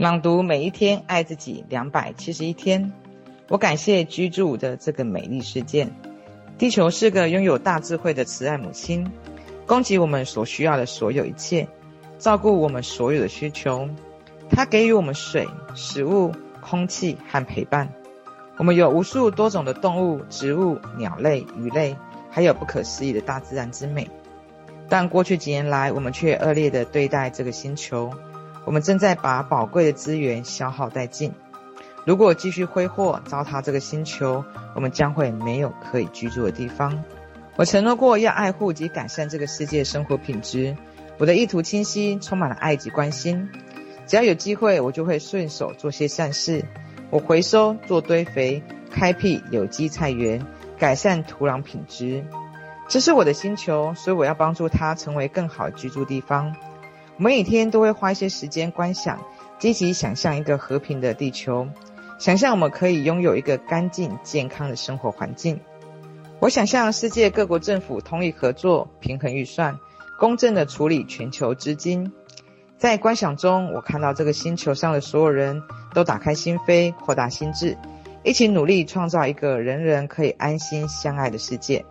朗读每一天，爱自己两百七十一天。我感谢居住的这个美丽世界。地球是个拥有大智慧的慈爱母亲，供给我们所需要的所有一切，照顾我们所有的需求。它给予我们水、食物、空气和陪伴。我们有无数多种的动物、植物、鸟类、鱼类，还有不可思议的大自然之美。但过去几年来，我们却恶劣地对待这个星球。我们正在把宝贵的资源消耗殆尽。如果继续挥霍、糟蹋这个星球，我们将会没有可以居住的地方。我承诺过要爱护及改善这个世界生活品质。我的意图清晰，充满了爱及关心。只要有机会，我就会顺手做些善事。我回收、做堆肥、开辟有机菜园、改善土壤品质。这是我的星球，所以我要帮助它成为更好居住地方。我每天都会花一些时间观想，积极想象一个和平的地球，想象我们可以拥有一个干净健康的生活环境。我想象世界各国政府通力合作，平衡预算，公正地处理全球资金。在观想中，我看到这个星球上的所有人都打开心扉，扩大心智，一起努力创造一个人人可以安心相爱的世界。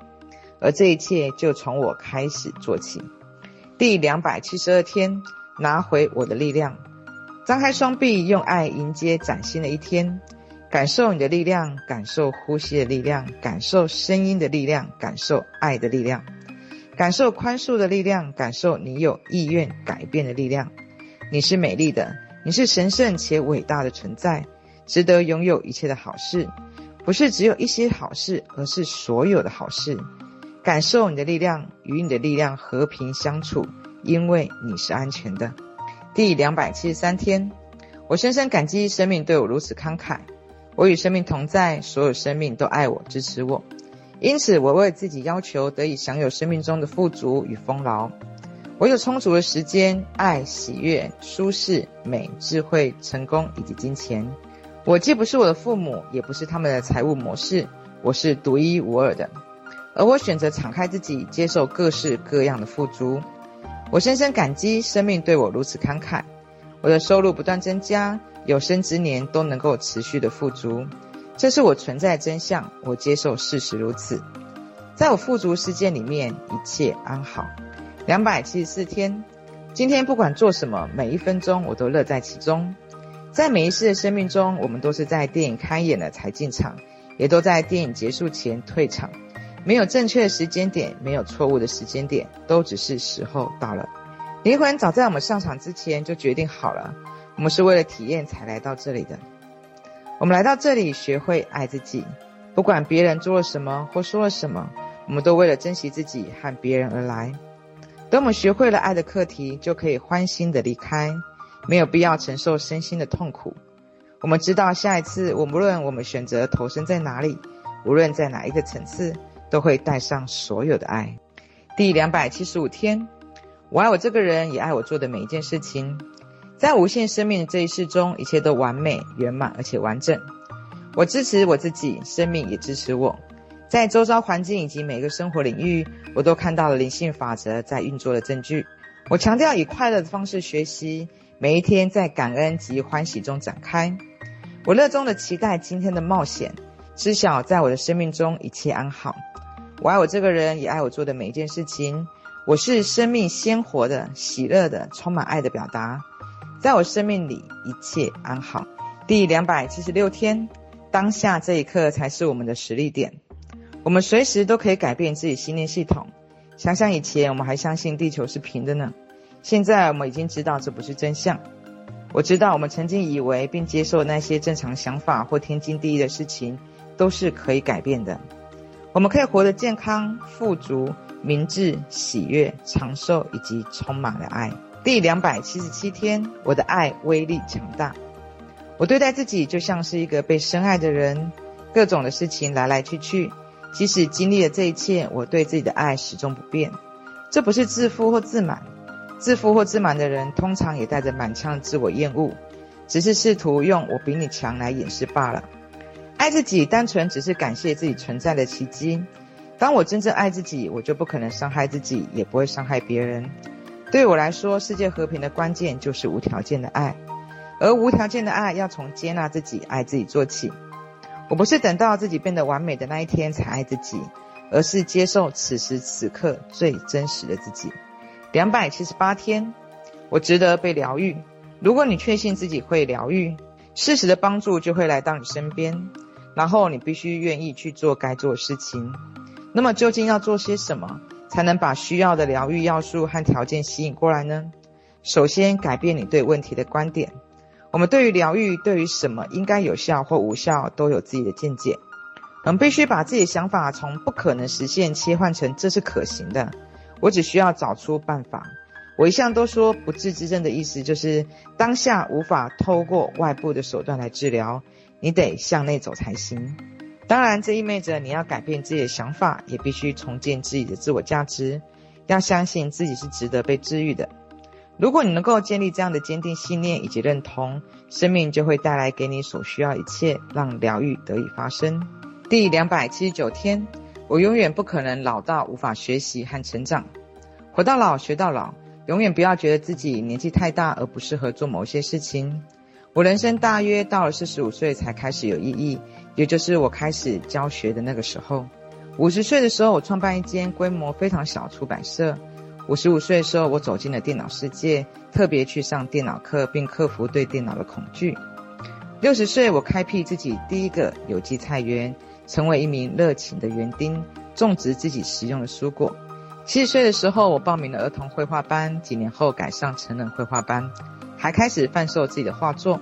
而这一切就从我开始做起。第两百七十二天，拿回我的力量。张开双臂，用爱迎接崭新的一天。感受你的力量，感受呼吸的力量，感受声音的力量，感受爱的力量，感受宽恕的力量，感受你有意愿改变的力量。你是美丽的，你是神圣且伟大的存在，值得拥有一切的好事。不是只有一些好事，而是所有的好事。感受你的力量，与你的力量和平相处，因为你是安全的。第两百七十三天，我深深感激生命对我如此慷慨。我与生命同在，所有生命都爱我、支持我。因此，我为自己要求得以享有生命中的富足与丰饶。我有充足的时间、爱、喜悦、舒适、美、智慧、成功以及金钱。我既不是我的父母，也不是他们的财务模式。我是独一无二的。而我选择敞开自己，接受各式各样的富足。我深深感激生命对我如此慷慨。我的收入不断增加，有生之年都能够持续的富足。这是我存在的真相，我接受事实如此。在我富足世界里面，一切安好。两百七十四天，今天不管做什么，每一分钟我都乐在其中。在每一世的生命中，我们都是在电影开演了才进场，也都在电影结束前退场。没有正确的时间点，没有错误的时间点，都只是时候到了。灵魂早在我们上场之前就决定好了，我们是为了体验才来到这里的。我们来到这里，学会爱自己，不管别人做了什么或说了什么，我们都为了珍惜自己和别人而来。等我们学会了爱的课题，就可以欢欣的离开，没有必要承受身心的痛苦。我们知道，下一次，我无论我们选择投身在哪里，无论在哪一个层次。都会带上所有的爱。第两百七十五天，我爱我这个人，也爱我做的每一件事情。在无限生命的这一世中，一切都完美、圆满而且完整。我支持我自己，生命也支持我。在周遭环境以及每个生活领域，我都看到了灵性法则在运作的证据。我强调以快乐的方式学习，每一天在感恩及欢喜中展开。我热衷的期待今天的冒险，知晓在我的生命中一切安好。我爱我这个人，也爱我做的每一件事情。我是生命鲜活的、喜乐的、充满爱的表达。在我生命里，一切安好。第两百七十六天，当下这一刻才是我们的实力点。我们随时都可以改变自己信念系统。想想以前，我们还相信地球是平的呢。现在我们已经知道这不是真相。我知道我们曾经以为并接受那些正常想法或天经地义的事情，都是可以改变的。我们可以活得健康、富足、明智、喜悦、长寿以及充满了爱。第两百七十七天，我的爱威力强大。我对待自己就像是一个被深爱的人，各种的事情来来去去，即使经历了这一切，我对自己的爱始终不变。这不是自负或自满，自负或自满的人通常也带着满腔自我厌恶，只是试图用“我比你强”来掩饰罢了。爱自己，单纯只是感谢自己存在的奇迹。当我真正爱自己，我就不可能伤害自己，也不会伤害别人。对我来说，世界和平的关键就是无条件的爱。而无条件的爱要从接纳自己、爱自己做起。我不是等到自己变得完美的那一天才爱自己，而是接受此时此刻最真实的自己。两百七十八天，我值得被疗愈。如果你确信自己会疗愈，适时的帮助就会来到你身边。然后你必须愿意去做该做的事情。那么究竟要做些什么，才能把需要的疗愈要素和条件吸引过来呢？首先，改变你对问题的观点。我们对于疗愈，对于什么应该有效或无效，都有自己的见解。我们必须把自己的想法从不可能实现切换成这是可行的。我只需要找出办法。我一向都说，不治之症的意思就是当下无法透过外部的手段来治疗，你得向内走才行。当然，这意味着你要改变自己的想法，也必须重建自己的自我价值，要相信自己是值得被治愈的。如果你能够建立这样的坚定信念以及认同，生命就会带来给你所需要一切，让疗愈得以发生。第两百七十九天，我永远不可能老到无法学习和成长。活到老，学到老。永远不要觉得自己年纪太大而不适合做某些事情。我人生大约到了四十五岁才开始有意义，也就是我开始教学的那个时候。五十岁的时候，我创办一间规模非常小出版社。五十五岁的时候，我走进了电脑世界，特别去上电脑课，并克服对电脑的恐惧。六十岁，我开辟自己第一个有机菜园，成为一名热情的园丁，种植自己食用的蔬果。七十岁的时候，我报名了儿童绘画班，几年后改上成人绘画班，还开始贩售自己的画作。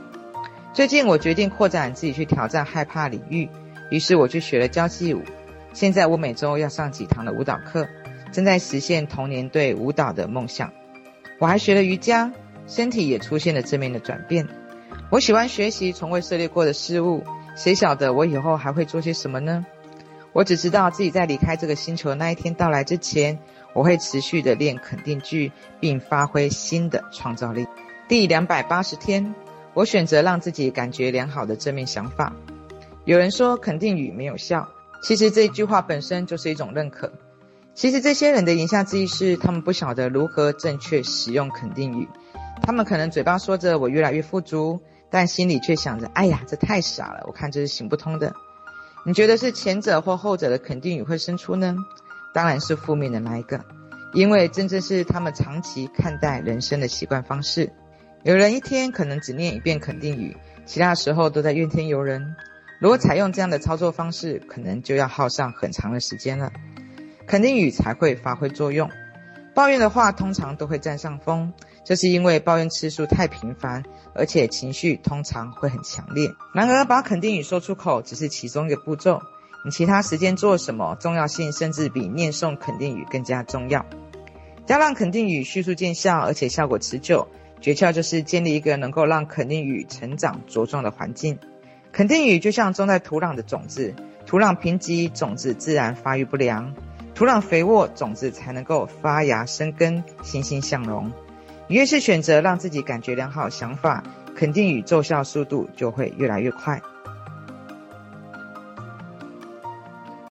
最近，我决定扩展自己去挑战害怕领域，于是我去学了交际舞。现在，我每周要上几堂的舞蹈课，正在实现童年对舞蹈的梦想。我还学了瑜伽，身体也出现了正面的转变。我喜欢学习从未涉猎过的事物，谁晓得我以后还会做些什么呢？我只知道自己在离开这个星球那一天到来之前。我会持续的练肯定句，并发挥新的创造力。第两百八十天，我选择让自己感觉良好的正面想法。有人说肯定语没有效，其实这句话本身就是一种认可。其实这些人的言下之意是，他们不晓得如何正确使用肯定语。他们可能嘴巴说着“我越来越富足”，但心里却想着“哎呀，这太傻了，我看这是行不通的”。你觉得是前者或后者的肯定语会生出呢？当然是负面的那一个，因为真正是他们长期看待人生的习惯方式。有人一天可能只念一遍肯定语，其他时候都在怨天尤人。如果采用这样的操作方式，可能就要耗上很长的时间了，肯定语才会发挥作用。抱怨的话通常都会占上风，这是因为抱怨次数太频繁，而且情绪通常会很强烈。然而，把肯定语说出口只是其中一个步骤。你其他时间做什么，重要性甚至比念诵肯定语更加重要。要让肯定语迅速见效，而且效果持久，诀窍就是建立一个能够让肯定语成长茁壮的环境。肯定语就像种在土壤的种子，土壤贫瘠，种子自然发育不良；土壤肥沃，种子才能够发芽生根，欣欣向荣。越是选择让自己感觉良好想法，肯定语奏效速度就会越来越快。